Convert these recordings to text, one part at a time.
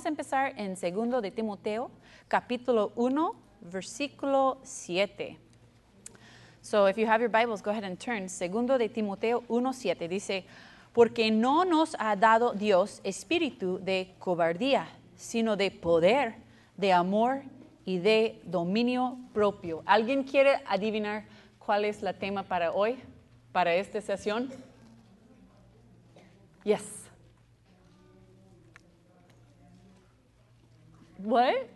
vamos a empezar en segundo de Timoteo, capítulo 1, versículo 7. So if you have your Bibles, go ahead and turn. Segundo de Timoteo 1:7 dice, porque no nos ha dado Dios espíritu de cobardía, sino de poder, de amor y de dominio propio. ¿Alguien quiere adivinar cuál es la tema para hoy, para esta sesión? Yes. What?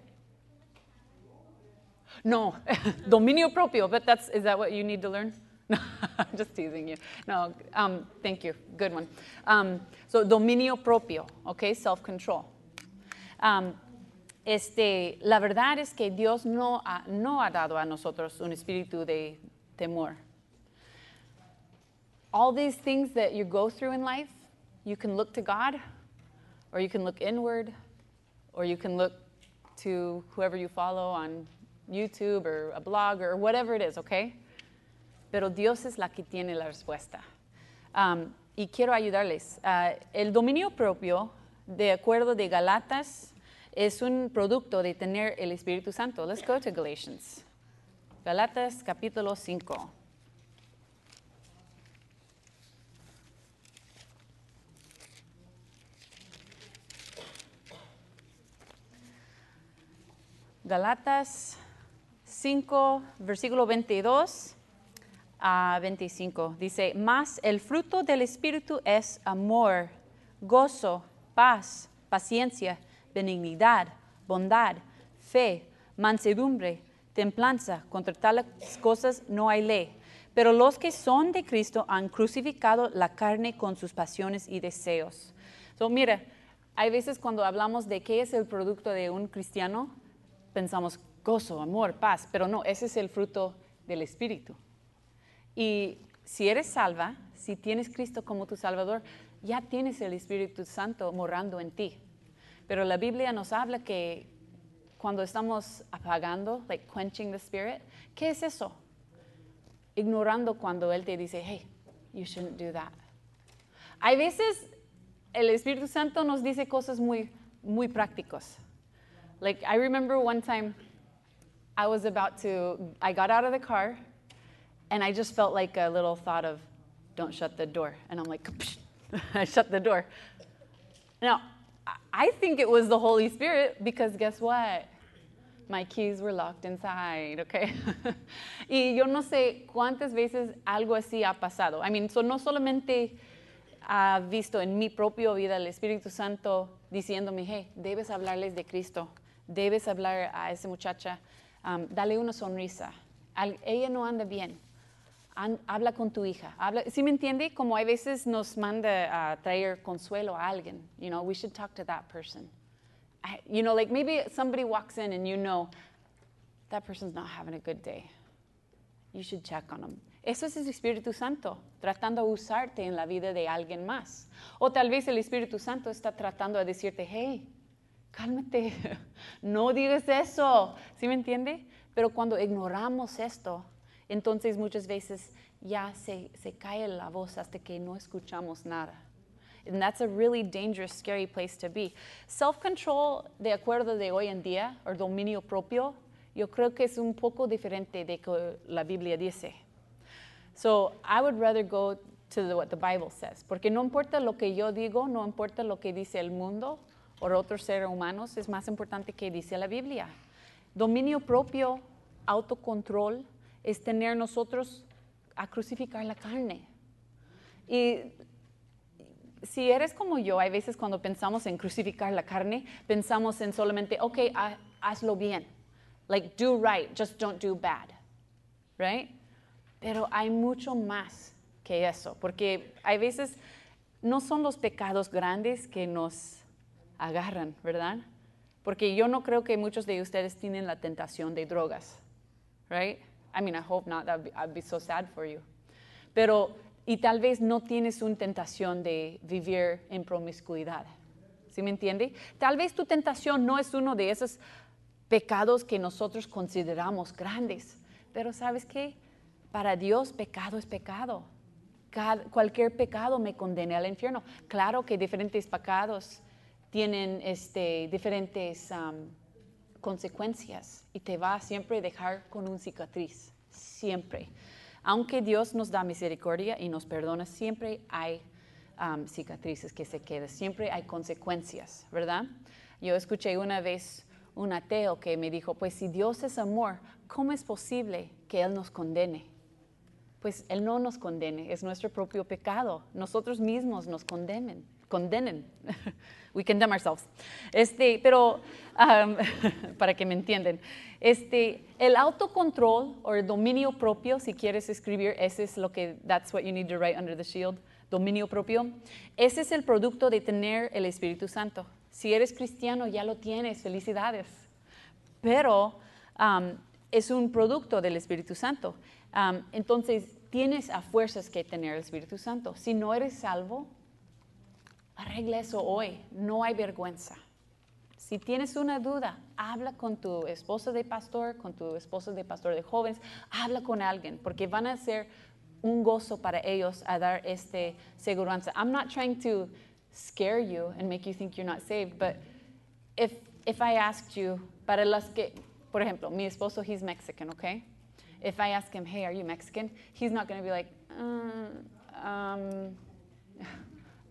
No, dominio propio, but that's, is that what you need to learn? No, I'm just teasing you. No, um, thank you. Good one. Um, so, dominio propio, okay, self control. Um, este, la verdad es que Dios no ha, no ha dado a nosotros un espíritu de temor. All these things that you go through in life, you can look to God, or you can look inward, or you can look to whoever you follow on YouTube or a blog or whatever it is, okay? Pero Dios es la que tiene la respuesta. Um, y quiero ayudarles. Uh, el dominio propio, de acuerdo de Galatas, es un producto de tener el Espíritu Santo. Let's go to Galatians. Galatas capítulo 5. Galatas 5, versículo 22 a 25. Dice, mas el fruto del Espíritu es amor, gozo, paz, paciencia, benignidad, bondad, fe, mansedumbre, templanza. Contra tales cosas no hay ley. Pero los que son de Cristo han crucificado la carne con sus pasiones y deseos. So, mira, hay veces cuando hablamos de qué es el producto de un cristiano, pensamos gozo, amor, paz, pero no, ese es el fruto del Espíritu. Y si eres salva, si tienes Cristo como tu Salvador, ya tienes el Espíritu Santo morando en ti. Pero la Biblia nos habla que cuando estamos apagando, like quenching the Spirit, ¿qué es eso? Ignorando cuando Él te dice, hey, you shouldn't do that. Hay veces el Espíritu Santo nos dice cosas muy, muy prácticos. Like, I remember one time I was about to, I got out of the car and I just felt like a little thought of, don't shut the door. And I'm like, I shut the door. Now, I think it was the Holy Spirit because guess what? My keys were locked inside, okay? y yo no sé cuántas veces algo así ha pasado. I mean, so no solamente ha visto en mi propia vida el Espíritu Santo diciéndome, hey, debes hablarles de Cristo, debes hablar a esa muchacha, um, dale una sonrisa. Ella no anda bien. Habla con tu hija. Habla, ¿Sí me entiende? Como hay veces nos manda a traer consuelo a alguien. You know, we should talk to that person. You know, like maybe somebody walks in and you know that person's not having a good day. You should check on them. Eso es el Espíritu Santo, tratando de usarte en la vida de alguien más. O tal vez el Espíritu Santo está tratando de decirte, hey, cálmate, no digas eso. ¿Sí me entiende? Pero cuando ignoramos esto, entonces muchas veces ya se, se cae la voz hasta que no escuchamos nada. And that's a really dangerous, scary place to be. Self-control, de acuerdo de hoy en día, o dominio propio, yo creo que es un poco diferente de que la Biblia dice. So I would rather go to the, what the Bible says, porque no importa lo que yo digo, no importa lo que dice el mundo o otros seres humanos, es más importante que dice la Biblia. Dominio propio, autocontrol, es tener nosotros a crucificar la carne. Y si eres como yo, hay veces cuando pensamos en crucificar la carne, pensamos en solamente, ok, hazlo bien. Like, do right, just don't do bad. Right? Pero hay mucho más que eso, porque hay veces no son los pecados grandes que nos agarran, ¿verdad? Porque yo no creo que muchos de ustedes tienen la tentación de drogas, right? I mean, I hope not. That'd be, I'd be so sad for you. Pero, y tal vez no tienes una tentación de vivir en promiscuidad. ¿Sí me entiende? Tal vez tu tentación no es uno de esos pecados que nosotros consideramos grandes. Pero ¿sabes qué? Para Dios pecado es pecado. Cada, cualquier pecado me condena al infierno. Claro que diferentes pecados tienen este, diferentes consecuencias y te va a siempre dejar con un cicatriz, siempre. Aunque Dios nos da misericordia y nos perdona, siempre hay cicatrices que se quedan, siempre hay consecuencias, ¿verdad? Yo escuché una vez un ateo que me dijo, pues si Dios es amor, ¿cómo es posible que Él nos condene? Pues Él no nos condene, es nuestro propio pecado. Nosotros mismos nos condenen, condenen. We condemn ourselves. Este, pero um, para que me entiendan, este, el autocontrol o el dominio propio, si quieres escribir, ese es lo que, that's what you need to write under the shield, dominio propio. Ese es el producto de tener el Espíritu Santo. Si eres cristiano, ya lo tienes, felicidades. Pero um, es un producto del Espíritu Santo. Um, entonces, tienes a fuerzas que tener el Espíritu Santo. Si no eres salvo, arregla eso hoy. No hay vergüenza. Si tienes una duda, habla con tu esposo de pastor, con tu esposo de pastor de jóvenes, habla con alguien, porque van a ser un gozo para ellos a dar este seguridad. I'm not trying to scare you and make you think you're not saved. But if, if I asked you, para las que, por ejemplo, mi esposo, he's Mexican, okay? If I ask him, hey, are you Mexican? He's not going to be like, uh, um,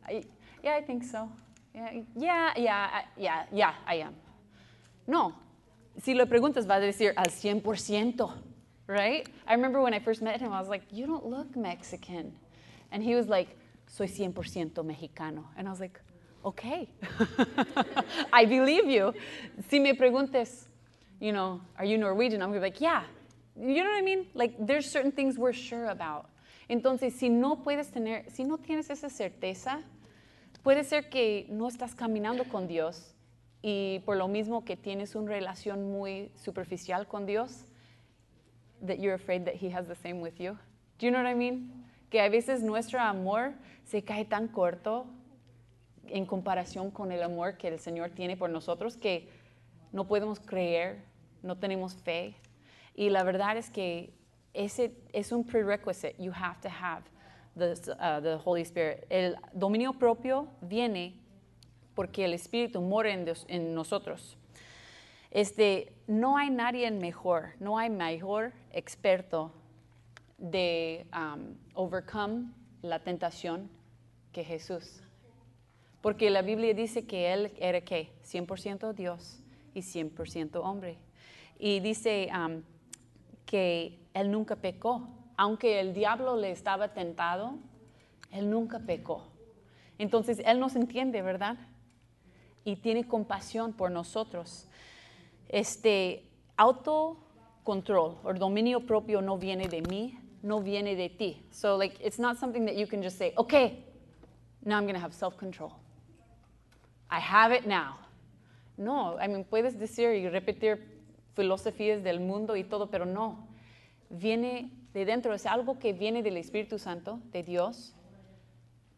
I, yeah, I think so. Yeah, yeah, yeah, yeah, yeah, I am. No, si le preguntas, va a decir al 100%, right? I remember when I first met him, I was like, you don't look Mexican. And he was like, soy 100% mexicano. And I was like, okay, I believe you. Si me preguntes, you know, are you Norwegian? I'm gonna be like, yeah. You know what I mean? Like, there's certain things we're sure about. Entonces, si no puedes tener, si no tienes esa certeza, puede ser que no estás caminando con Dios y por lo mismo que tienes una relación muy superficial con Dios, that you're afraid that He has the same with you. Do you know what I mean? Que a veces nuestro amor se cae tan corto en comparación con el amor que el Señor tiene por nosotros que no podemos creer, no tenemos fe. Y la verdad es que ese es un prerequisite. You have to have the, uh, the Holy Spirit. El dominio propio viene porque el Espíritu mora en, en nosotros. Este, no hay nadie mejor, no hay mejor experto de um, overcome la tentación que Jesús. Porque la Biblia dice que Él era qué? 100% Dios y 100% hombre. Y dice um, que Él nunca pecó. Aunque el diablo le estaba tentado, Él nunca pecó. Entonces Él nos entiende, ¿verdad? Y tiene compasión por nosotros. Este autocontrol o dominio propio no viene de mí, no viene de ti. So, like, it's not something that you can just say, okay, now I'm going to have self control. I have it now. No, I mean, puedes decir y repetir filosofías del mundo y todo, pero no. Viene de dentro, es algo que viene del Espíritu Santo, de Dios,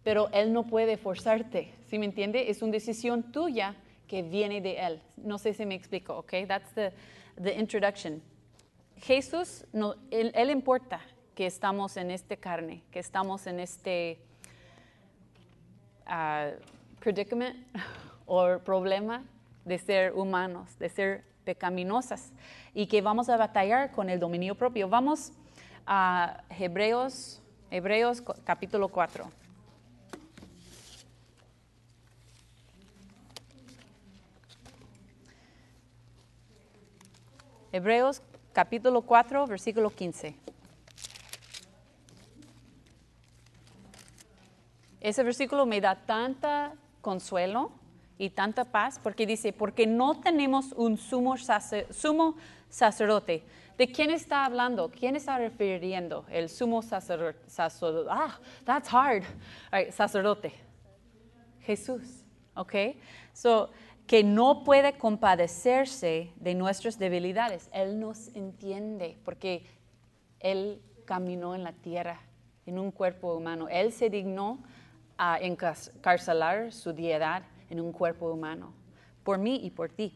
pero Él no puede forzarte. ¿Sí me entiende? Es una decisión tuya que viene de Él. No sé si me explico, ¿ok? That's the, the introduction. Jesús, no, él, importa que estamos en este carne, que estamos en este uh, predicament o problema de ser humanos, de ser pecaminosas y que vamos a batallar con el dominio propio. Vamos a Hebreos, Hebreos capítulo 4. Hebreos capítulo 4, versículo 15. Ese versículo me da tanta consuelo y tanta paz porque dice, porque no tenemos un sumo, sumo sacerdote. ¿De quién está hablando? ¿Quién está refiriendo? El sumo sacerdote. ah, that's hard. sacerdote. Jesús. ¿Ok? So, que no puede compadecerse de nuestras debilidades. Él nos entiende porque Él caminó en la tierra en un cuerpo humano. Él se dignó a encarcelar su diedad en un cuerpo humano, por mí y por ti,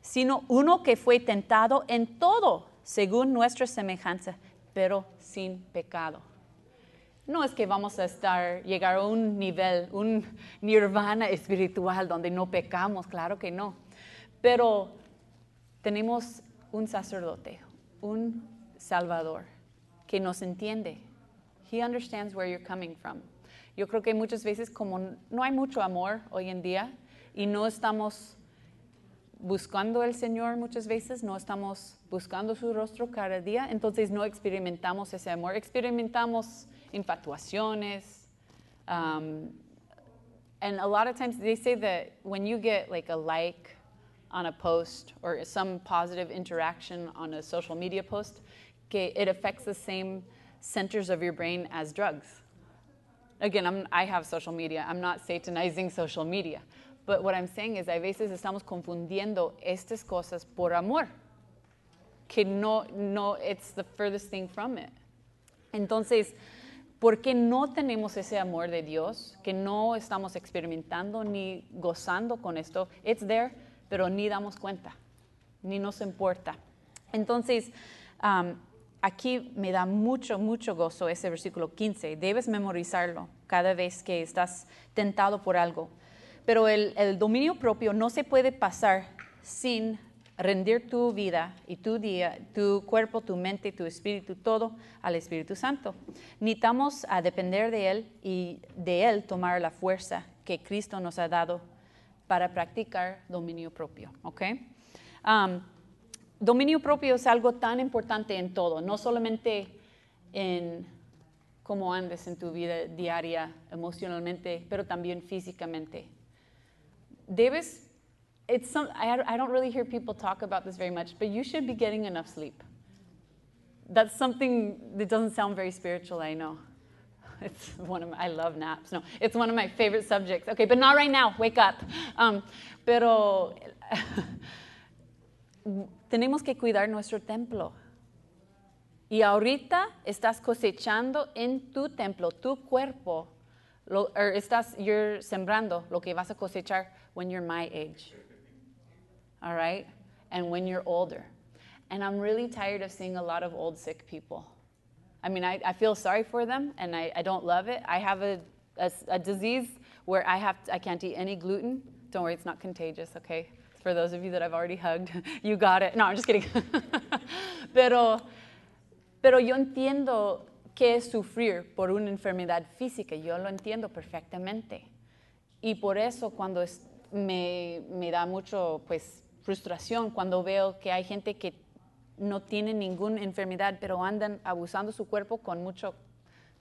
sino uno que fue tentado en todo según nuestra semejanza, pero sin pecado. no es que vamos a estar, llegar a un nivel, un nirvana espiritual donde no pecamos, claro que no. Pero tenemos un sacerdote, un salvador que nos entiende. He understands where you're coming from. Yo creo que muchas veces como no hay mucho amor hoy en día y no estamos buscando al Señor muchas veces, no estamos buscando su rostro cada día, entonces no experimentamos ese amor, experimentamos infatuaciones. Um, and a lot of times they say that when you get like a like on a post or some positive interaction on a social media post, que it affects the same centers of your brain as drugs. Again, I'm, I have social media. I'm not satanizing social media. But what I'm saying is, a veces estamos confundiendo estas cosas por amor. Que no, no, it's the furthest thing from it. Entonces, ¿por qué no tenemos ese amor de Dios? Que no estamos experimentando ni gozando con esto. It's there, pero ni damos cuenta, ni nos importa. Entonces, um, aquí me da mucho, mucho gozo ese versículo 15. Debes memorizarlo cada vez que estás tentado por algo. Pero el, el dominio propio no se puede pasar sin rendir tu vida y tu día, tu cuerpo, tu mente, tu espíritu, todo al Espíritu Santo. Necesitamos a depender de Él y de Él tomar la fuerza que Cristo nos ha dado para practicar dominio propio. ¿ok? Um, dominio propio es algo tan importante en todo, no solamente en cómo andes en tu vida diaria emocionalmente, pero también físicamente. Debes, it's some, I, I don't really hear people talk about this very much, but you should be getting enough sleep. That's something that doesn't sound very spiritual, I know. It's one of my, I love naps. No, it's one of my favorite subjects. Okay, but not right now. Wake up. Um, pero tenemos que cuidar nuestro templo. Y ahorita estás cosechando en tu templo, tu cuerpo, lo, or estás you're sembrando lo que vas a cosechar when you're my age. All right? And when you're older. And I'm really tired of seeing a lot of old sick people. I mean, I, I feel sorry for them and I, I don't love it. I have a, a, a disease where I, have to, I can't eat any gluten. Don't worry, it's not contagious, okay? For those of you that I've already hugged, you got it. No, I'm just kidding. pero, pero yo entiendo qué es sufrir por una enfermedad física. Yo lo entiendo perfectamente. Y por eso cuando me, me da mucho pues, frustración cuando veo que hay gente que no tiene ninguna enfermedad, pero andan abusando su cuerpo con mucho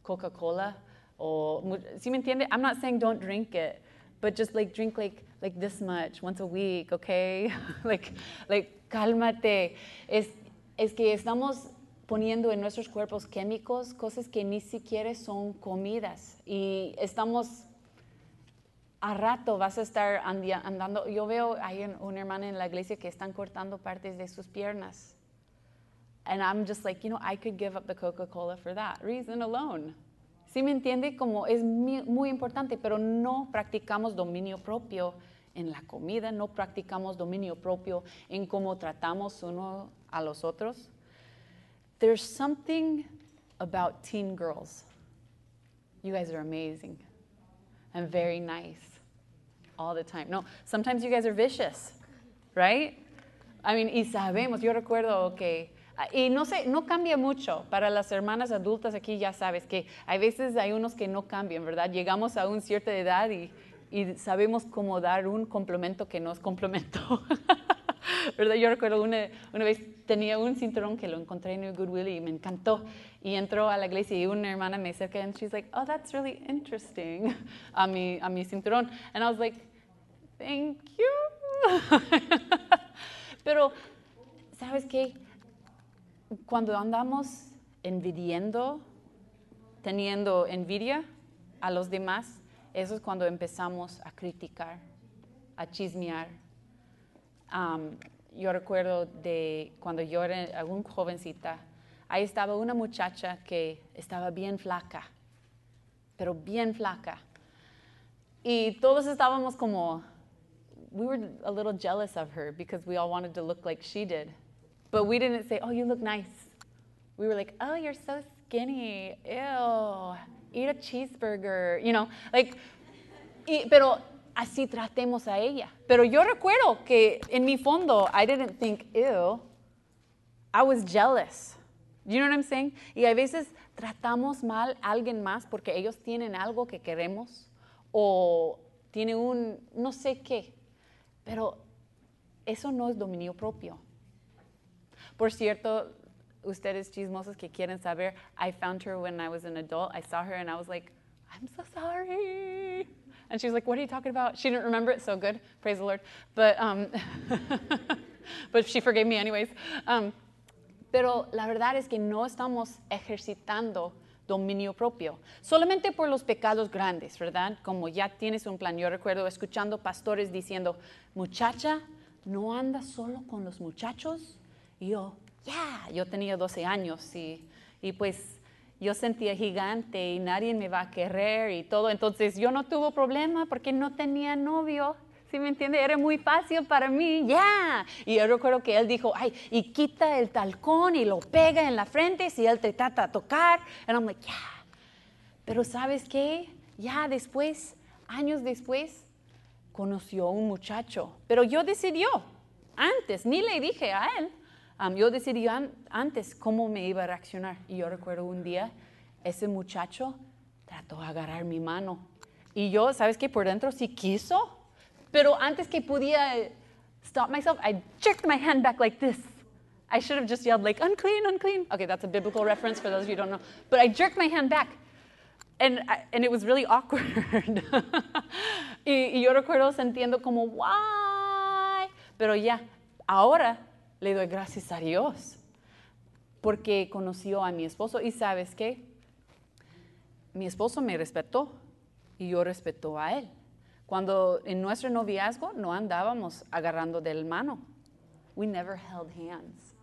Coca-Cola o, ¿sí me entiende? I'm not saying don't drink it, but just like drink like, like this much once a week, okay? like, like, cálmate. Es, es que estamos poniendo en nuestros cuerpos químicos, cosas que ni siquiera son comidas y estamos a rato vas a estar andando. Yo veo, hay una hermana en la iglesia que están cortando partes de sus piernas. And I'm just like, you know, I could give up the Coca-Cola for that reason alone. ¿Sí me entiende? Como es muy importante, pero no practicamos dominio propio en la comida, no practicamos dominio propio en cómo tratamos uno a los otros. There's something about teen girls. You guys are amazing and very nice all the time. No, sometimes you guys are vicious, right? I mean, y sabemos, yo recuerdo que, y no sé, no cambia mucho. Para las hermanas adultas aquí ya sabes que hay veces hay unos que no cambian, ¿verdad? Llegamos a una cierta edad y, y sabemos cómo dar un complemento que no es complemento. ¿verdad? Yo recuerdo una, una, vez tenía un cinturón que lo encontré en el Goodwill y me encantó. Y entró a la iglesia y una hermana me acerca y she's like, oh, that's really interesting, a mi, a mi cinturón. And I was like, thank you. Pero, ¿sabes qué? Cuando andamos envidiando, teniendo envidia a los demás, eso es cuando empezamos a criticar, a chismear. Yo recuerdo de cuando yo era algún jovencita, ahí estaba una muchacha que estaba bien flaca, pero bien flaca. Y todos estábamos como, we were a little jealous of her because we all wanted to look like she did. But we didn't say, oh, you look nice. We were like, oh, you're so skinny. Ew. eat a cheeseburger, you know, like, y, pero así tratemos a ella. Pero yo recuerdo que en mi fondo, I didn't think, ew, I was jealous. You know what I'm saying? Y a veces tratamos mal a alguien más porque ellos tienen algo que queremos o tienen un no sé qué. Pero eso no es dominio propio. Por cierto, ustedes chismosos que quieren saber, I found her when I was an adult. I saw her and I was like, I'm so sorry. And she was like, What are you talking about? She didn't remember it, so good. Praise the Lord. But, um, but she forgave me, anyways. Um, pero la verdad es que no estamos ejercitando dominio propio, solamente por los pecados grandes, ¿verdad? Como ya tienes un plan. Yo recuerdo escuchando pastores diciendo, muchacha, no anda solo con los muchachos. Y yo, ya, yo tenía 12 años y, y pues yo sentía gigante y nadie me va a querer y todo. Entonces yo no tuve problema porque no tenía novio. ¿Sí me entiende? Era muy fácil para mí, ya. Y yo recuerdo que él dijo, ay, y quita el talcón y lo pega en la frente si él te trata de tocar. Y I'm like, ya. Pero ¿sabes qué? Ya después, años después, conoció a un muchacho. Pero yo decidió, antes, ni le dije a él, um, yo decidí an antes cómo me iba a reaccionar. Y yo recuerdo un día, ese muchacho trató de agarrar mi mano. Y yo, ¿sabes qué? Por dentro sí quiso, pero antes que podía stop myself, I jerked my hand back like this. I should have just yelled like, unclean, unclean. Okay, that's a biblical reference for those of you who don't know. But I jerked my hand back. And, and it was really awkward. y, yo recuerdo sintiendo como, why? Pero ya, ahora le doy gracias a Dios porque conoció a mi esposo y sabes qué, mi esposo me respetó y yo respeto a él. Cuando en nuestro noviazgo no andábamos agarrando del mano. We never held hands.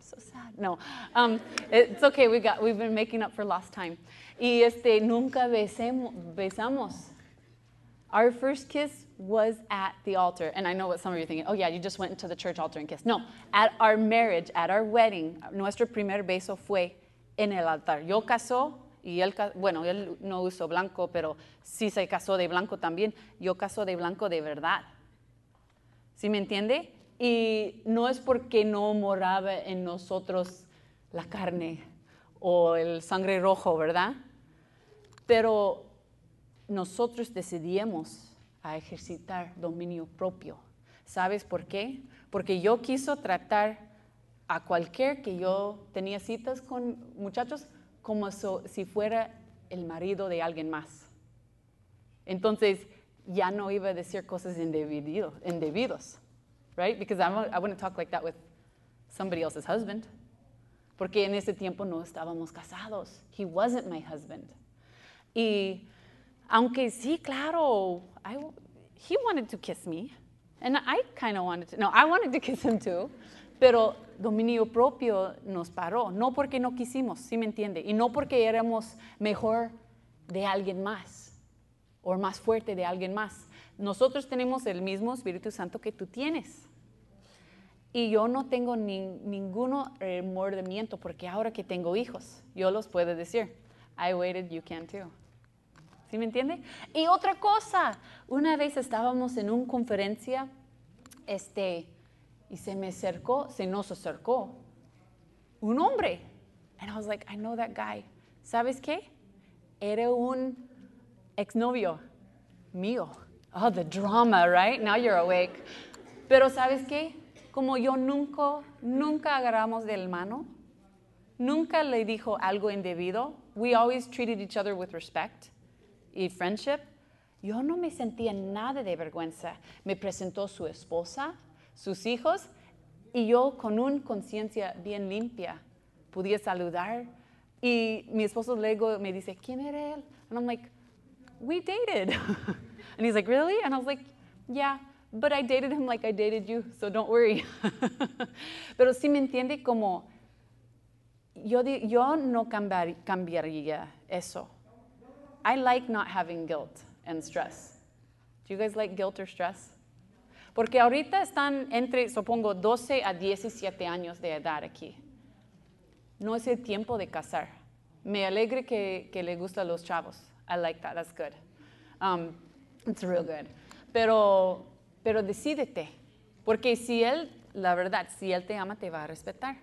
So sad. No, um, it's okay. We got, we've been making up for lost time. Y este, nunca besamos. Our first kiss was at the altar. And I know what some of you are thinking. Oh, yeah, you just went into the church altar and kissed. No, at our marriage, at our wedding, nuestro primer beso fue en el altar. Yo casó y él, bueno, él no usó blanco, pero sí se casó de blanco también. Yo casó de blanco de verdad. ¿Sí me entiende? Y no es porque no moraba en nosotros la carne o el sangre rojo, ¿verdad? Pero nosotros decidimos a ejercitar dominio propio. ¿Sabes por qué? Porque yo quiso tratar a cualquier que yo tenía citas con muchachos como si fuera el marido de alguien más. Entonces, ya no iba a decir cosas indebido, indebidos, right? Because I wouldn't talk like that with somebody else's husband. Porque en ese tiempo no estábamos casados. He wasn't my husband. Y aunque sí, claro, I, he wanted to kiss me. And I kind of wanted to, no, I wanted to kiss him too. Pero dominio propio nos paró, no porque no quisimos, ¿sí me entiende? Y no porque éramos mejor de alguien más o más fuerte de alguien más. Nosotros tenemos el mismo Espíritu Santo que tú tienes. Y yo no tengo ni, ningún remordimiento porque ahora que tengo hijos, yo los puedo decir, I waited, you can too. ¿Sí me entiende? Y otra cosa, una vez estábamos en una conferencia, este, y se me acercó, se nos acercó un hombre. And I was like, I know that guy. ¿Sabes qué? Era un exnovio mío. Oh, the drama, right? Now you're awake. Pero ¿sabes qué? Como yo nunca, nunca agarramos del mano, nunca le dijo algo indebido. We always treated each other with respect y friendship. Yo no me sentía nada de vergüenza. Me presentó su esposa, sus hijos y yo con una conciencia bien limpia podía saludar y mi esposo luego me dice, ¿quién era él? And I'm like, we dated. and he's like, really? And I was like, yeah, but I dated him like I dated you, so don't worry. Pero sí me entiende como yo, yo no cambiar, cambiaría eso. I like not having guilt and stress. Do you guys like guilt or stress? Porque ahorita están entre, supongo, 12 a 17 años de edad aquí. No es el tiempo de casar. Me alegre que, que le gusta a los chavos. I like that. That's good. Um, it's real good. Pero, pero decídete. Porque si él, la verdad, si él te ama, te va a respetar.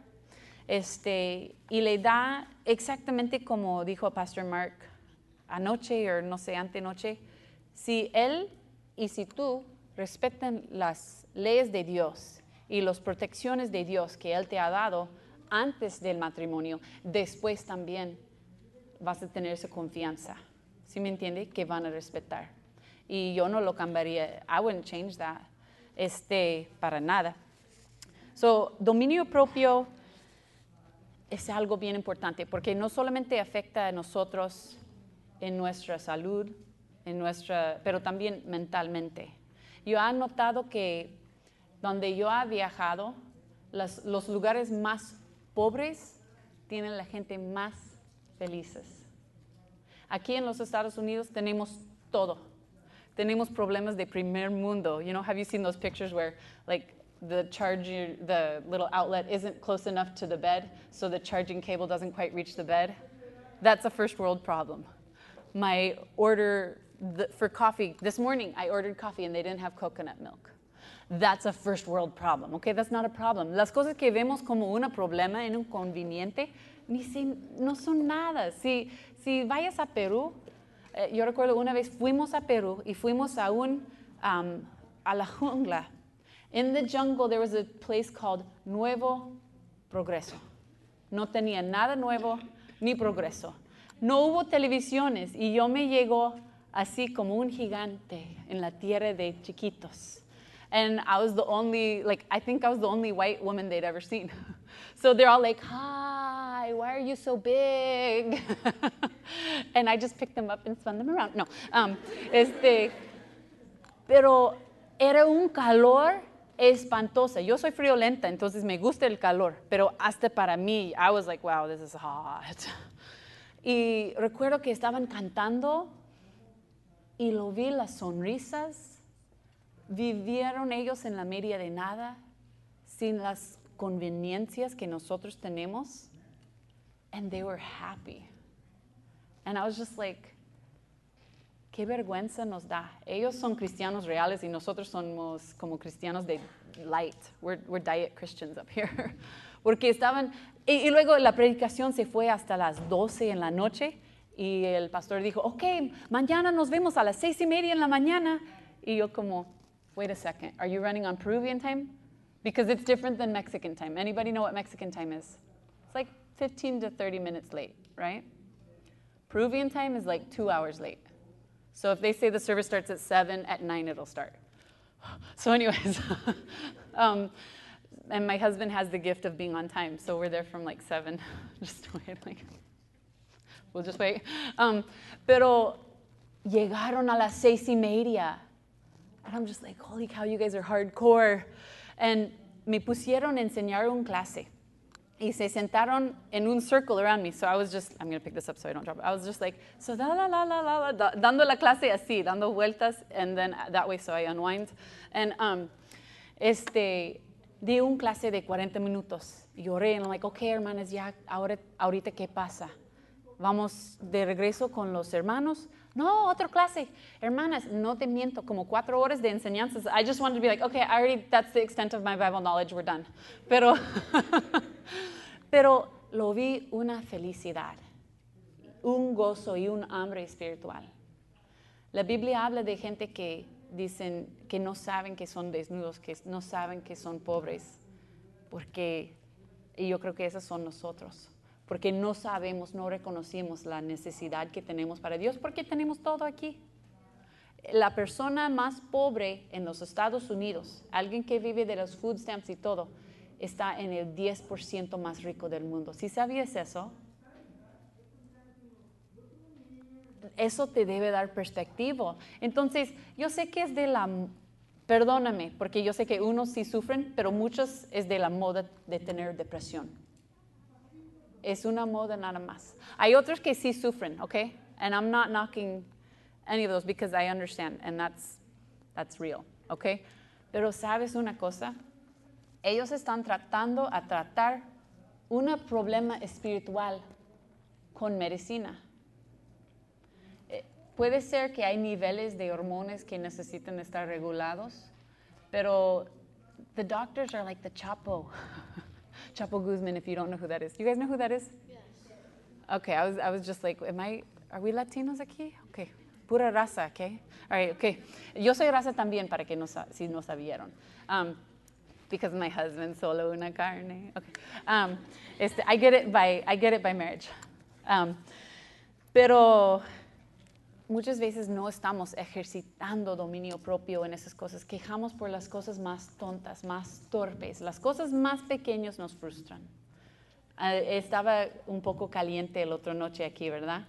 Este, y le da exactamente como dijo Pastor Mark anoche o no sé, antenoche, si él y si tú respetan las leyes de Dios y las protecciones de Dios que Él te ha dado antes del matrimonio, después también vas a tener esa confianza. ¿Sí me entiende? Que van a respetar. Y yo no lo cambiaría. I wouldn't change that. Este, para nada. So, dominio propio es algo bien importante porque no solamente afecta a nosotros en nuestra salud, en nuestra, pero también mentalmente. Yo he notado que donde yo he viajado, los lugares más pobres tienen la gente más felices. Aquí en los Estados Unidos tenemos todo. Tenemos problemas de primer mundo. You know, have you seen those pictures where like the charger, the little outlet isn't close enough to the bed, so the charging cable doesn't quite reach the bed? That's a first world problem. My order for coffee, this morning I ordered coffee and they didn't have coconut milk. That's a first world problem, okay? That's not a problem. Las cosas que vemos como un problema en un conveniente ni si, no son nada. Si, si vayas a Perú, eh, yo recuerdo una vez fuimos a Perú y fuimos a un, um, a la jungla. In the jungle there was a place called Nuevo Progreso. No tenía nada nuevo ni progreso. No hubo televisiones y yo me llegó así como un gigante en la tierra de chiquitos. And I was the only, like, I think I was the only white woman they'd ever seen. so they're all like, hi, why are you so big? and I just picked them up and spun them around. No, um, este, pero era un calor espantoso. Yo soy friolenta, entonces me gusta el calor, pero hasta para mí, I was like, wow, this is hot. Y recuerdo que estaban cantando y lo vi las sonrisas. Vivieron ellos en la media de nada, sin las conveniencias que nosotros tenemos. And they were happy. And I was just like, qué vergüenza nos da. Ellos son cristianos reales y nosotros somos como cristianos de light. We're, we're diet Christians up here. Porque estaban, y, y, luego la predicación se fue hasta las 12 en la noche y el pastor dijo, ok, mañana nos vemos a las seis y media en la mañana. Y yo como, wait a second, are you running on Peruvian time? Because it's different than Mexican time. Anybody know what Mexican time is? It's like 15 to 30 minutes late, right? Peruvian time is like two hours late. So if they say the service starts at 7, at 9 it'll start. So anyways, um, and my husband has the gift of being on time, so we're there from like 7, just wait, like we'll just wait. Um, pero llegaron a las seis y media. And I'm just like, holy cow, you guys are hardcore. And me pusieron a enseñar un clase. Y se sentaron en un circle around me. So I was just, I'm going to pick this up so I don't drop it. I was just like, so da la la la la la, dando la clase así, dando vueltas, and then that way so I unwind. And um, este, di un clase de 40 minutos. Y oré, like, okay, hermanas, ya, ahora, ahorita, ¿qué pasa? vamos de regreso con los hermanos. No, otra clase. Hermanas, no te miento, como cuatro horas de enseñanzas. I just wanted to be like, okay, I already, that's the extent of my Bible knowledge, we're done. Pero, pero lo vi una felicidad, un gozo y un hambre espiritual. La Biblia habla de gente que dicen que no saben que son desnudos, que no saben que son pobres, porque, y yo creo que esos son nosotros porque no sabemos, no reconocemos la necesidad que tenemos para Dios, porque tenemos todo aquí. La persona más pobre en los Estados Unidos, alguien que vive de los food stamps y todo, está en el 10% más rico del mundo. ¿Sí sabías eso? Eso te debe dar perspectiva. Entonces, yo sé que es de la, perdóname, porque yo sé que unos sí sufren, pero muchos es de la moda de tener depresión es una moda nada más. Hay otros que sí sufren, okay? And I'm not knocking any of those because I understand and that's, that's real, okay? Pero sabes una cosa, ellos están tratando a tratar un problema espiritual con medicina. Puede ser que hay niveles de hormonas que necesitan estar regulados, pero the doctors are like the Chapo. Chapo Guzman, if you don't know who that is. You guys know who that is? Yes. Okay, I was, I was just like, am I, are we Latinos aquí? Okay, pura raza, okay? All right, okay. Yo soy raza también, para que no, si no sabieron. Um, because my husband solo una carne. Okay. Um, este, I get it by, I get it by marriage. Um, pero muchas veces no estamos ejercitando dominio propio en esas cosas. Quejamos por las cosas más tontas, más torpes. Las cosas más pequeñas nos frustran. Ah, estaba un poco caliente el otro noche aquí, ¿verdad?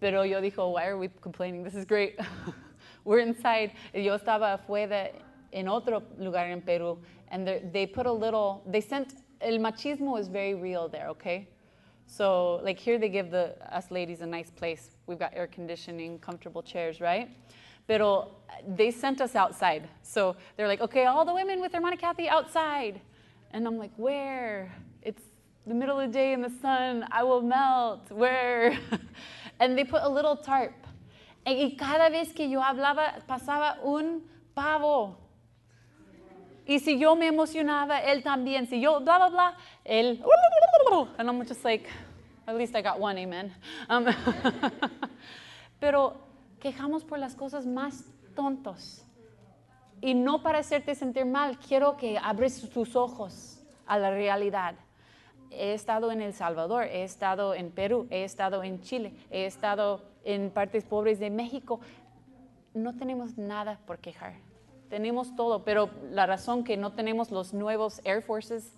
Pero yo dijo, why are we complaining? This is great. We're inside. Yo estaba afuera en otro lugar en Perú, and they put a little, they sent, el machismo is very real there, okay? So, like here they give the us ladies a nice place. We've got air conditioning, comfortable chairs, right? Pero they sent us outside. So they're like, okay, all the women with Hermana Kathy outside. And I'm like, where? It's the middle of the day in the sun. I will melt. Where? and they put a little tarp. Y cada vez que yo hablaba, pasaba un pavo. Y si yo me emocionaba, él también. Si yo blah, blah, blah, él. And I'm just like, at least I got one, amen. Um, pero quejamos por las cosas más tontos. Y no para hacerte sentir mal, quiero que abres tus ojos a la realidad. He estado en El Salvador, he estado en Perú, he estado en Chile, he estado en partes pobres de México. No tenemos nada por quejar. Tenemos todo, pero la razón que no tenemos los nuevos Air Forces,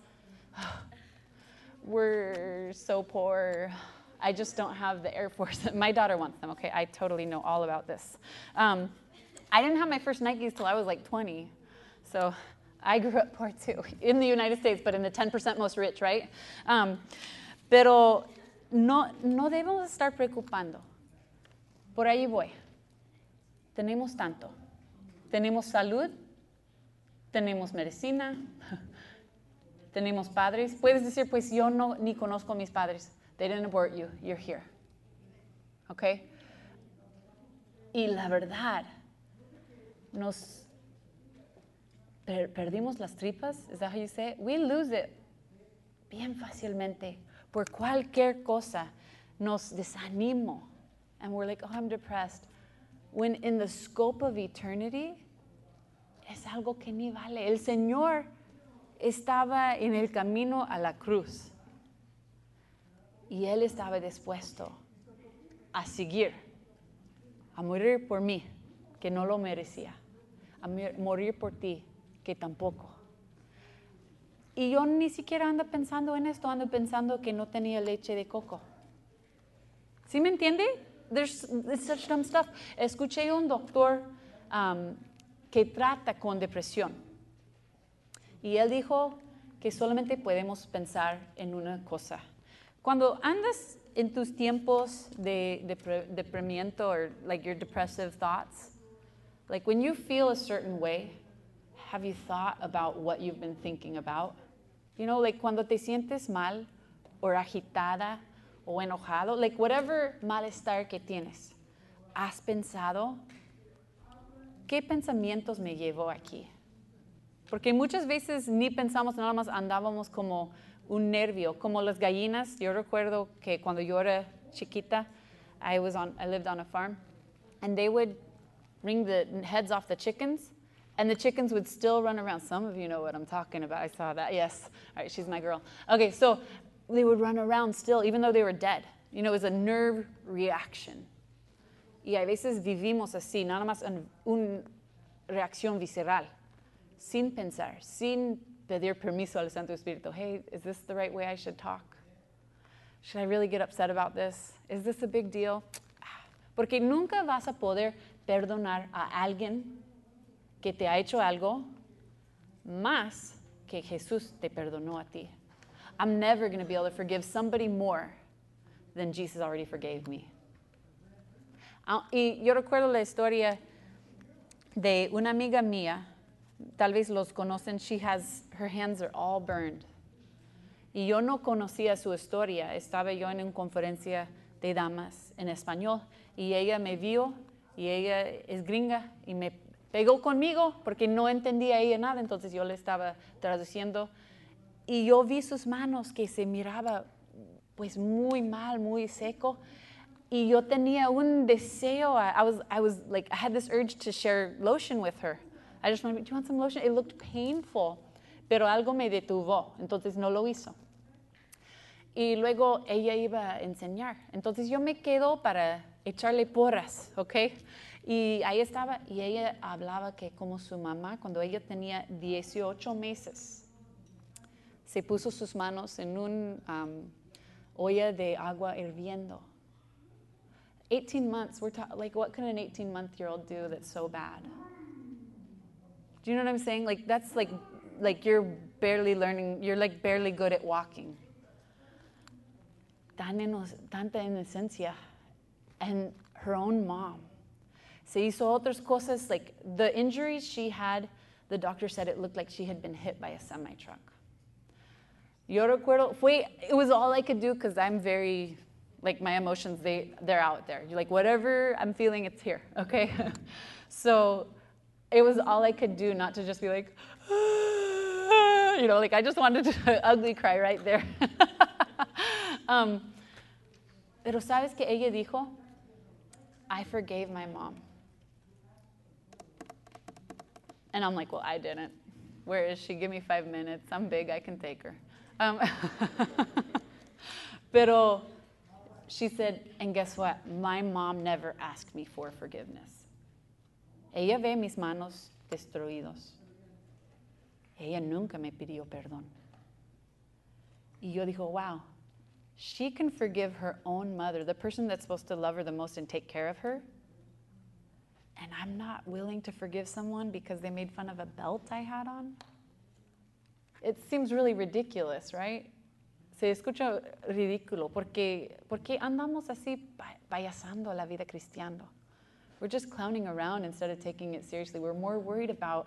we're so poor. I just don't have the Air Force. My daughter wants them, okay? I totally know all about this. Um, I didn't have my first Nikes till I was like 20. So I grew up poor too, in the United States, but in the 10% most rich, right? Um, pero no, no debemos estar preocupando. Por ahí voy. Tenemos tanto. Tenemos salud, tenemos medicina, tenemos padres. Puedes decir, pues yo no ni conozco a mis padres. They didn't abort you. You're here. ¿Ok? Y la verdad, nos per- perdimos las tripas. Is that how you say it? We lose it bien fácilmente por cualquier cosa. Nos desanimo. And we're like, oh, I'm depressed. When in the scope of eternity, es algo que ni vale. El Señor estaba en el camino a la cruz y Él estaba dispuesto a seguir, a morir por mí, que no lo merecía, a morir por ti, que tampoco. Y yo ni siquiera ando pensando en esto, ando pensando que no tenía leche de coco. ¿Sí me entiende? There's such dumb stuff. Escuché un doctor um, que trata con depresión. Y él dijo que solamente podemos pensar en una cosa. Cuando andas en tus tiempos de deprimiento or like your depressive thoughts, like when you feel a certain way, have you thought about what you've been thinking about? You know, like cuando te sientes mal o agitada o enojado, like whatever malestar que tienes, ¿has pensado qué pensamientos me llevó aquí? Porque muchas veces ni pensamos, nada más andábamos como un nervio, como las gallinas. Yo recuerdo que cuando yo era chiquita, I, was on, I lived on a farm, and they would wring the heads off the chickens, and the chickens would still run around. Some of you know what I'm talking about. I saw that. Yes. All right, she's my girl. Okay, so they would run around still, even though they were dead. You know, it was a nerve reaction. Y a veces vivimos así, nada más en una reacción visceral, sin pensar, sin pedir permiso al Santo Espíritu. Hey, is this the right way I should talk? Should I really get upset about this? Is this a big deal? Porque nunca vas a poder perdonar a alguien que te ha hecho algo más que Jesús te perdonó a ti. I'm never going to be able to forgive somebody more than Jesus already forgave me. Ah, Y yo recuerdo la historia de una amiga mía, tal vez los conocen, she has, her hands are all burned. Y yo no conocía su historia. Estaba yo en una conferencia de damas en español y ella me vio y ella es gringa y me pegó conmigo porque no entendía ella nada, entonces yo le estaba traduciendo y yo vi sus manos que se miraba pues muy mal, muy seco y yo tenía un deseo, I was, I was like, I had this urge to share lotion with her. I just wanted, do you want some lotion? It looked painful, pero algo me detuvo, entonces no lo hizo. Y luego ella iba a enseñar, entonces yo me quedo para echarle porras, ¿ok? Y ahí estaba, y ella hablaba que como su mamá, cuando ella tenía 18 meses, se puso sus manos en un um, olla de agua hirviendo. 18 months, we're talking, like, what can an 18 month year old do that's so bad? Do you know what I'm saying? Like, that's like, like you're barely learning, you're like barely good at walking. Tan tanta inocencia. And her own mom. Se hizo otras cosas, like the injuries she had, the doctor said it looked like she had been hit by a semi truck. Yo recuerdo, fue, it was all I could do because I'm very, like my emotions, they, they're out there. You're like, whatever I'm feeling, it's here, okay? so it was all I could do not to just be like, you know, like I just wanted to ugly cry right there. um, pero sabes que ella dijo, I forgave my mom. And I'm like, well, I didn't. Where is she? Give me five minutes. I'm big, I can take her. Um, pero she said, and guess what? My mom never asked me for forgiveness. Ella ve mis manos destruidos. Ella nunca me pidió perdón. Y yo digo, wow, she can forgive her own mother, the person that's supposed to love her the most and take care of her. And I'm not willing to forgive someone because they made fun of a belt I had on. It seems really ridiculous, right? Se escucha ridículo porque, porque andamos así pa- payasando la vida cristiana. We're just clowning around instead of taking it seriously. We're more worried about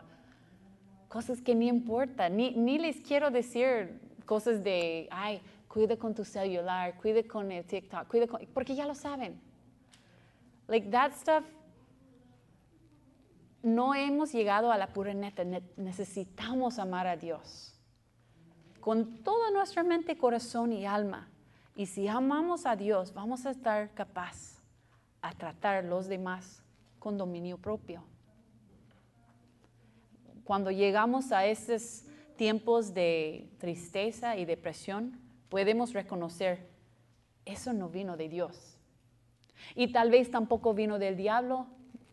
cosas que ni importa. Ni, ni les quiero decir cosas de, ay, cuida con tu celular, cuida con el TikTok, cuida con, porque ya lo saben. Like that stuff, no hemos llegado a la pura neta. Ne- necesitamos amar a Dios con toda nuestra mente, corazón y alma. Y si amamos a Dios, vamos a estar capaz a tratar a los demás con dominio propio. Cuando llegamos a esos tiempos de tristeza y depresión, podemos reconocer, eso no vino de Dios. Y tal vez tampoco vino del diablo,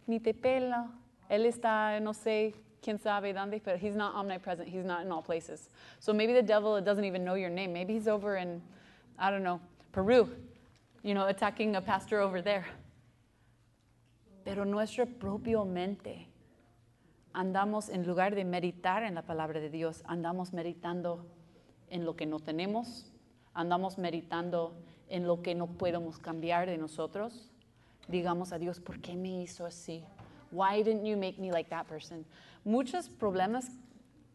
ni te pela. Él está, no sé, quién sabe dónde, but he's not omnipresent. He's not in all places. So maybe the devil doesn't even know your name. Maybe he's over in, I don't know, Peru, you know, attacking a pastor over there. Pero nuestra propia mente, andamos en lugar de meditar en la palabra de Dios, andamos meditando en lo que no tenemos, andamos meditando en lo que no podemos cambiar de nosotros. Digamos a Dios, ¿por qué me hizo así? Why didn't you make me like that person? Muchos problemas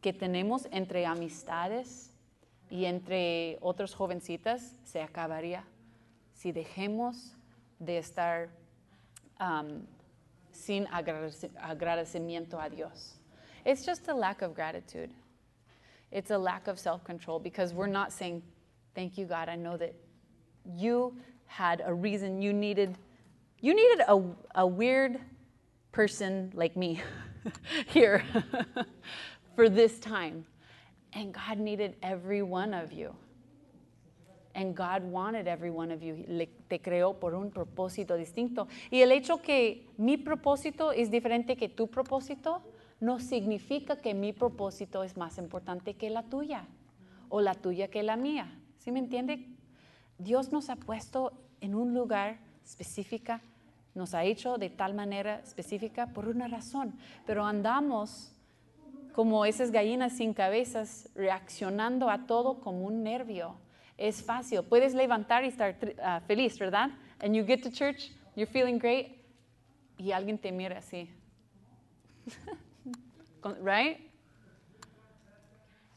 que tenemos entre amistades y entre otras jovencitas se acabaría si dejemos de estar um, sin agradecimiento a Dios. It's just a lack of gratitude. It's a lack of self control because we're not saying, Thank you, God. I know that you had a reason you needed. You needed a, a weird person like me here for this time. And God needed every one of you. And God wanted every one of you. Le, te creó por un propósito distinto. Y el hecho que mi propósito es diferente que tu propósito no significa que mi propósito es más importante que la tuya o la tuya que la mía. ¿Sí me entiende? Dios nos ha puesto en un lugar específica, nos ha hecho de tal manera específica por una razón, pero andamos como esas gallinas sin cabezas, reaccionando a todo como un nervio. Es fácil, puedes levantar y estar ah, feliz, ¿verdad? And you get to church, you're feeling great, y alguien te mira así. Right?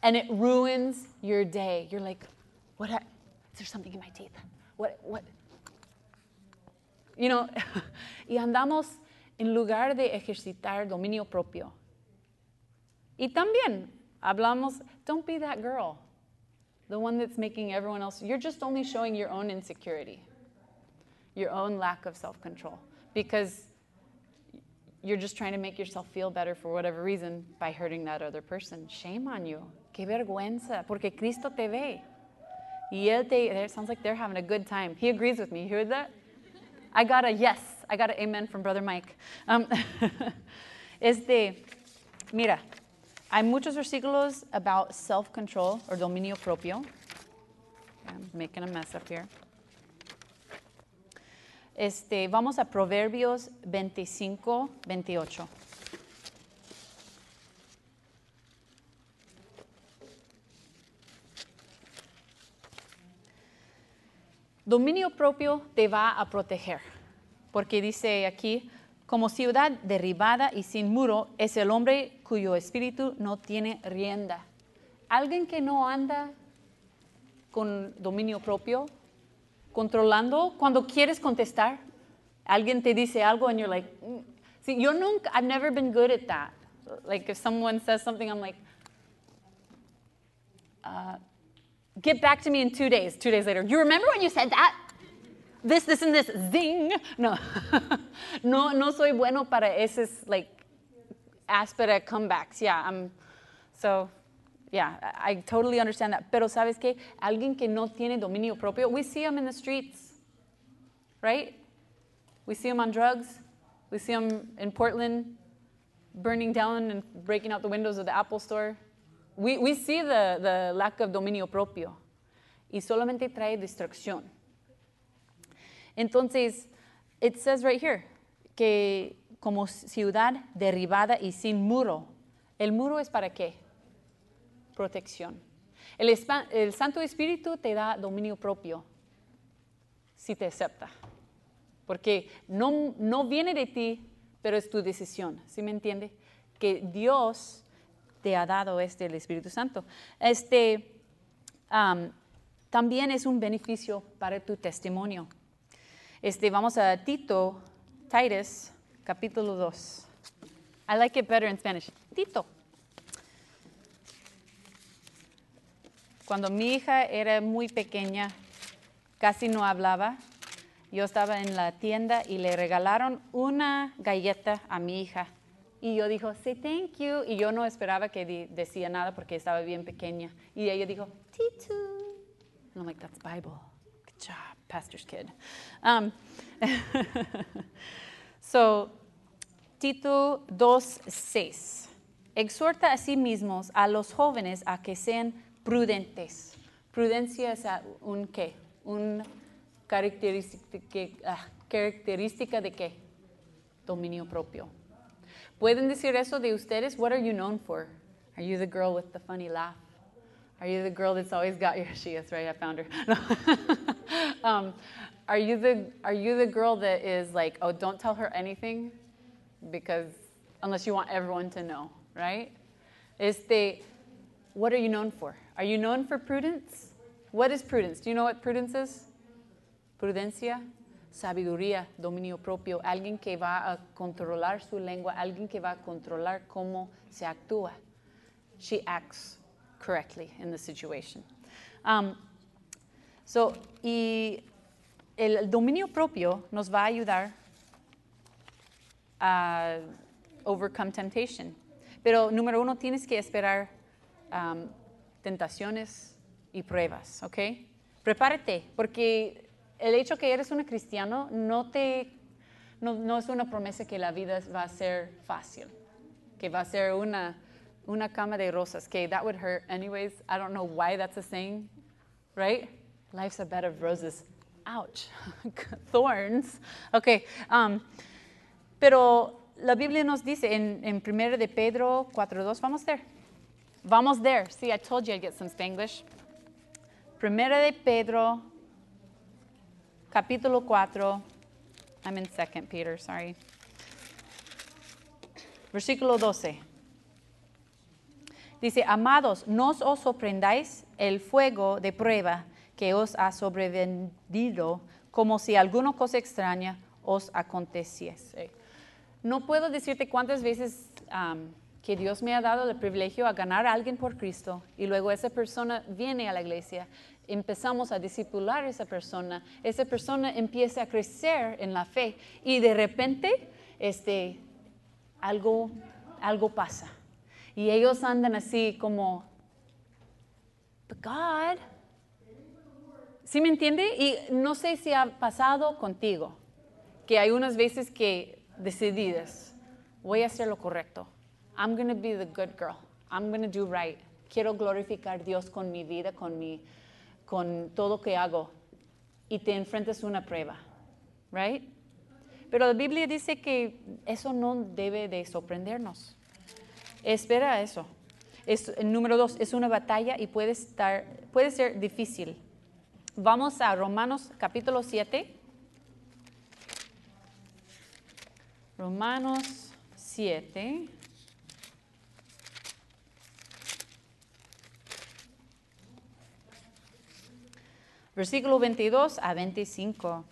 And it ruins your day. You're like, what, ha- is there something in my teeth? What, what? You know, y andamos en lugar de ejercitar dominio propio. Y también hablamos, don't be that girl, the one that's making everyone else, you're just only showing your own insecurity, your own lack of self control, because you're just trying to make yourself feel better for whatever reason by hurting that other person. Shame on you. Qué vergüenza, porque Cristo te ve. Y él te, it sounds like they're having a good time. He agrees with me. You heard that? I got a yes. I got an amen from Brother Mike. Um, este, mira, hay muchos versículos about self-control or dominio propio. I'm making a mess up here. Este, vamos a Proverbios 25, 28. Dominio propio te va a proteger, porque dice aquí, como ciudad derribada y sin muro es el hombre cuyo espíritu no tiene rienda. Alguien que no anda con dominio propio, controlando, cuando quieres contestar, alguien te dice algo and you're like, mm. see, yo nunca, I've never been good at that. Like if someone says something, I'm like, uh, get back to me in two days. Two days later, you remember when you said that? This, this, and this, zing. No, no, no soy bueno para esos like áspera comebacks. Yeah, I'm, so yeah, I totally understand that. Pero sabes que alguien que no tiene dominio propio, we see them in the streets, right? We see them on drugs. We see them in Portland, burning down and breaking out the windows of the Apple store. We, we see the, the lack of dominio propio y solamente trae distracción. Entonces, it says right here que como ciudad derribada y sin muro, el muro es para qué? Protección. El, el Santo Espíritu te da dominio propio si te acepta. Porque no, no viene de ti, pero es tu decisión. ¿Sí me entiende? Que Dios te ha dado este, el Espíritu Santo. Este am, también es un beneficio para tu testimonio. Este, vamos a Tito, Titus, capítulo 2. I like it better in Spanish. Tito. Cuando mi hija era muy pequeña, casi no hablaba. Yo estaba en la tienda y le regalaron una galleta a mi hija. Y yo dijo, say thank you. Y yo no esperaba que decía nada porque estaba bien pequeña. Y ella dijo, Tito. And I'm like, that's Bible. Good job, pastor's kid. Um, so, Tito 2.6. Exhorta a sí mismos a los jóvenes a que sean prudentes. Prudencia es un qué? Un característica, ah, característica de qué? Dominio propio. ¿Pueden decir eso de ustedes? What are you known for? Are you the girl with the funny laugh? Are you the girl that's always got your? She is right. I found her. No. um, are you the Are you the girl that is like, oh, don't tell her anything, because unless you want everyone to know, right? Este, what are you known for? Are you known for prudence? What is prudence? Do you know what prudence is? Prudencia, sabiduría, dominio propio, alguien que va a controlar su lengua, alguien que va a controlar cómo se actúa. She acts correctly in the situation. Um, so, y el dominio propio nos va a ayudar a overcome temptation. Pero número uno, tienes que esperar um, tentaciones y pruebas, ¿ok? Prepárate, porque el hecho que eres un cristiano no, te, no, no es una promesa que la vida va a ser fácil, que va a ser una, una cama de rosas, que that would hurt anyways. I don't know why that's a saying, right? Life's a bed of roses. Ouch. Thorns. Okay. Um, pero la Biblia nos dice en, en 1 de Pedro 4.2, vamos there. Vamos there. See, I told you I'd get some Spanglish. Primera de Pedro, capítulo 4. I'm in 2 Peter, sorry. Versículo 12. Dice, amados, no os sorprendáis el fuego de prueba que os ha sobrevenido, como si alguna cosa extraña os aconteciese. No puedo decirte cuántas veces um, que Dios me ha dado el privilegio a ganar a alguien por Cristo y luego esa persona viene a la iglesia, empezamos a discipular a esa persona, esa persona empieza a crecer en la fe y de repente este, algo, algo pasa. Y ellos andan así como, But God, ¿sí me entiende? Y no sé si ha pasado contigo, que hay unas veces que decididas, voy a hacer lo correcto. I'm going to be the good girl. I'm going to do right. Quiero glorificar a Dios con mi vida, con, mi, con todo que hago. Y te enfrentas a una prueba, right? Pero la Biblia dice que eso no debe de sorprendernos. Espera eso. Es, número dos, es una batalla y puede, estar, puede ser difícil. Vamos a Romanos capítulo 7. Romanos 7. Versículo 22 a 25.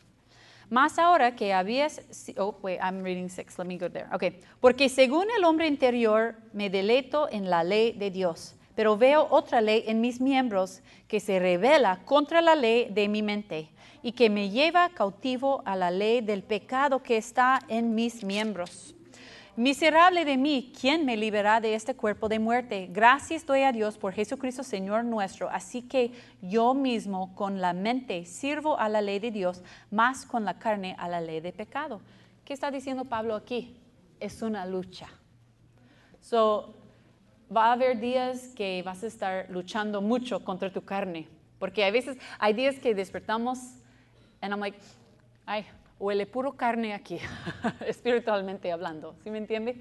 Más ahora que habías, oh, wait, I'm reading six, let me go there. Okay. Porque según el hombre interior me deleito en la ley de Dios, pero veo otra ley en mis miembros que se revela contra la ley de mi mente y que me lleva cautivo a la ley del pecado que está en mis miembros. Miserable de mí, ¿quién me liberará de este cuerpo de muerte? Gracias doy a Dios por Jesucristo Señor nuestro. Así que yo mismo con la mente sirvo a la ley de Dios, más con la carne a la ley de pecado. ¿Qué está diciendo Pablo aquí? Es una lucha. So, va a haber días que vas a estar luchando mucho contra tu carne, porque a veces hay días que despertamos and I'm like, ay, huele puro carne aquí, espiritualmente hablando, ¿sí me entiende?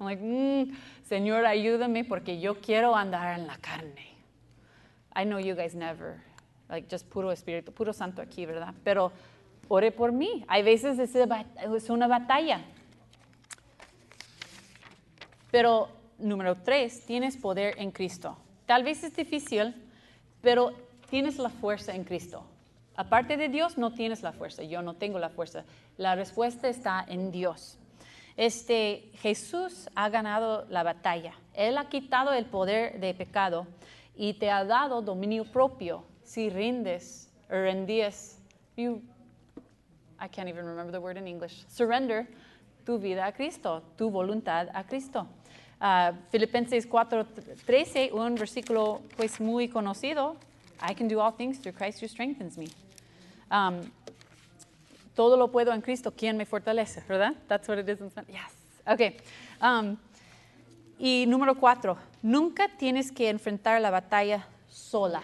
I'm like, mm, Señor, ayúdame porque yo quiero andar en la carne. I know you guys never, like just puro espíritu, puro santo aquí, ¿verdad? Pero ore por mí. Hay veces es, una batalla. Pero número tres, tienes poder en Cristo. Tal vez es difícil, pero tienes la fuerza en Cristo. Aparte de Dios no tienes la fuerza, yo no tengo la fuerza. La respuesta está en Dios. Este Jesús ha ganado la batalla. Él ha quitado el poder de pecado y te ha dado dominio propio si rindes o rendías. You, I can't even remember the word in English. Surrender tu vida a Cristo, tu voluntad a Cristo. Uh, Filipenses 4:13, un versículo pues muy conocido. I can do all things through Christ who strengthens me. Um, todo lo puedo en Cristo, quien me fortalece, ¿verdad? That's what it is in. Yes. Okay. Um, y número cuatro, nunca tienes que enfrentar la batalla sola.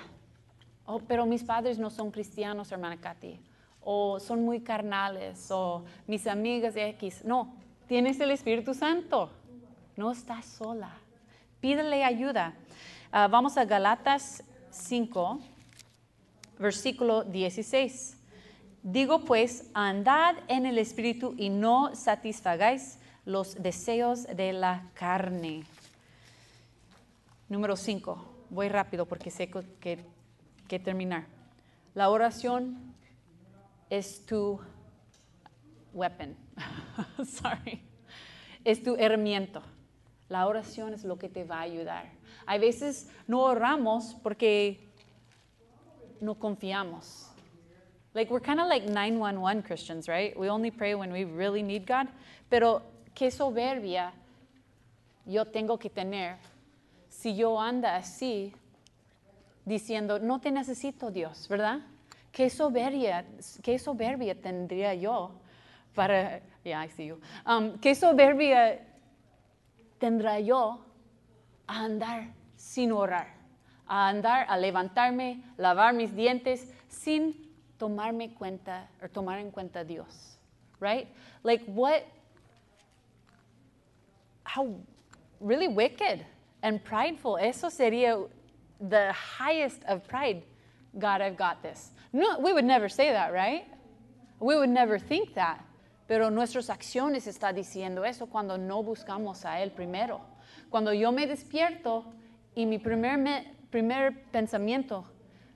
Oh, pero mis padres no son cristianos, hermana Katy. O son muy carnales, o mis amigas X. No, tienes el Espíritu Santo. No estás sola. Pídele ayuda. Uh, vamos a Galatas 5, versículo 16. Digo pues, andad en el Espíritu y no satisfagáis los deseos de la carne. Número 5. Voy rápido porque sé que, que terminar. La oración es tu weapon. Sorry. Es tu herramienta. La oración es lo que te va a ayudar. Hay veces no oramos porque no confiamos. Like we're kind of like 911 Christians, right? We only pray when we really need God. Pero qué soberbia yo tengo que tener si yo anda así diciendo, no te necesito Dios, ¿verdad? Qué soberbia, qué soberbia tendría yo para, yeah, I see you. Um, qué soberbia tendrá yo a andar sin orar a andar, a levantarme, lavar mis dientes sin tomarme cuenta o tomar en cuenta Dios. Right? Like what how really wicked and prideful. Eso sería the highest of pride. God, I've got this. No, we would never say that, right? We would never think that. Pero nuestras acciones está diciendo eso cuando no buscamos a Él primero. Cuando yo me despierto y mi primer me primer pensamiento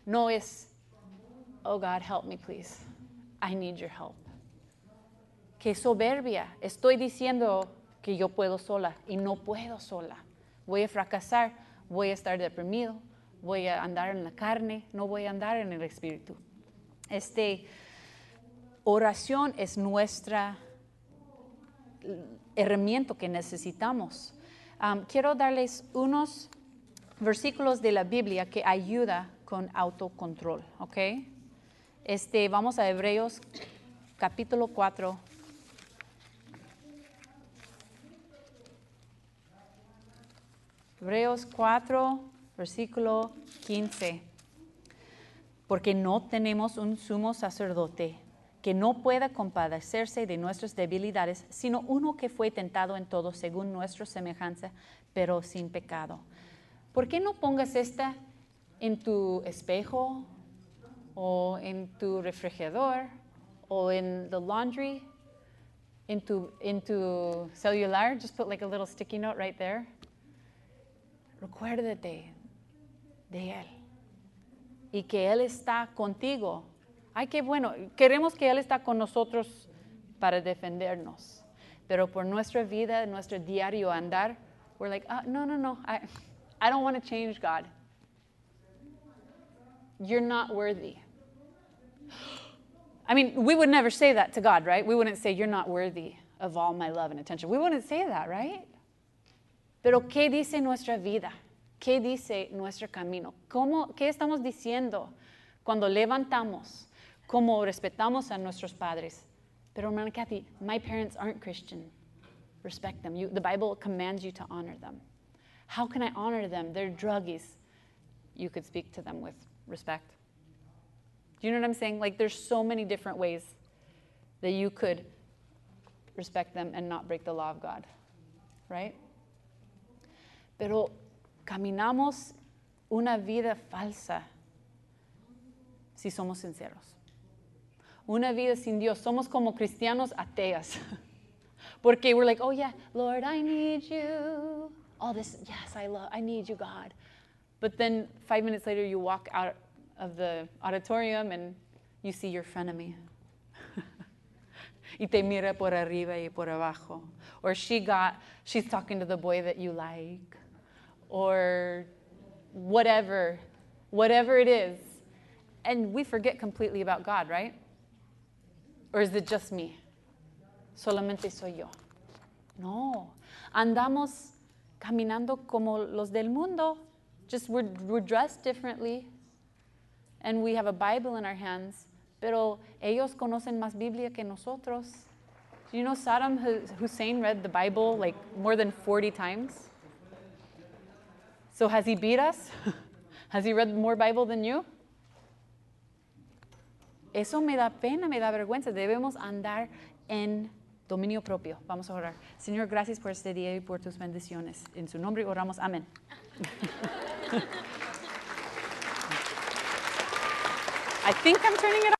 no es, oh God, help me, please. I need your help. Qué soberbia. Estoy diciendo que yo puedo sola y no puedo sola. Voy a fracasar, voy a estar deprimido, voy a andar en la carne, no voy a andar en el espíritu. Este oración es nuestra herramienta que necesitamos. Quiero darles unos versículos de la Biblia que ayuda con autocontrol, ¿ok? Este, vamos a Hebreos capítulo 4. Hebreos 4, versículo 15. Porque no tenemos un sumo sacerdote que no pueda compadecerse de nuestras debilidades, sino uno que fue tentado en todo según nuestra semejanza, pero sin pecado. ¿Por qué no pongas esta en tu espejo o en tu refrigerador o en the laundry, in tu, in tu celular? Just put like a little sticky note right there. Recuérdate de Él y que Él está contigo. Ay, qué bueno. Queremos que Él está con nosotros para defendernos. Pero por nuestra vida, nuestro diario andar, we're like, ah, no, no, no. I don't want to change God. You're not worthy. I mean, we would never say that to God, right? We wouldn't say, You're not worthy of all my love and attention. We wouldn't say that, right? Pero ¿qué dice nuestra vida? ¿Qué dice nuestro camino? ¿Cómo, ¿Qué estamos diciendo cuando levantamos? ¿Cómo respetamos a nuestros padres? Pero, hermana Kathy, my parents aren't Christian. Respect them. You, the Bible commands you to honor them. How can I honor them? They're druggies. You could speak to them with respect. Do you know what I'm saying? Like, there's so many different ways that you could respect them and not break the law of God, right? Pero caminamos una vida falsa si somos sinceros. Una vida sin Dios. Somos como cristianos ateas. Porque we're like, oh yeah, Lord, I need you. All this, yes, I love, I need you, God. But then five minutes later, you walk out of the auditorium and you see your frenemy. y te mira por arriba y por abajo. Or she got, she's talking to the boy that you like. Or whatever, whatever it is. And we forget completely about God, right? Or is it just me? Solamente soy yo. No. Andamos caminando como los del mundo. Just we're, we're dressed differently. And we have a Bible in our hands. Pero ellos conocen más Biblia que nosotros. Do you know Saddam Hussein read the Bible like more than 40 times? So has he beat us? has he read more Bible than you? Eso me da pena, me da vergüenza. Debemos andar en dominio propio. Vamos a orar. Señor, gracias por este día y por tus bendiciones. En su nombre oramos. Amén. I think I'm turning it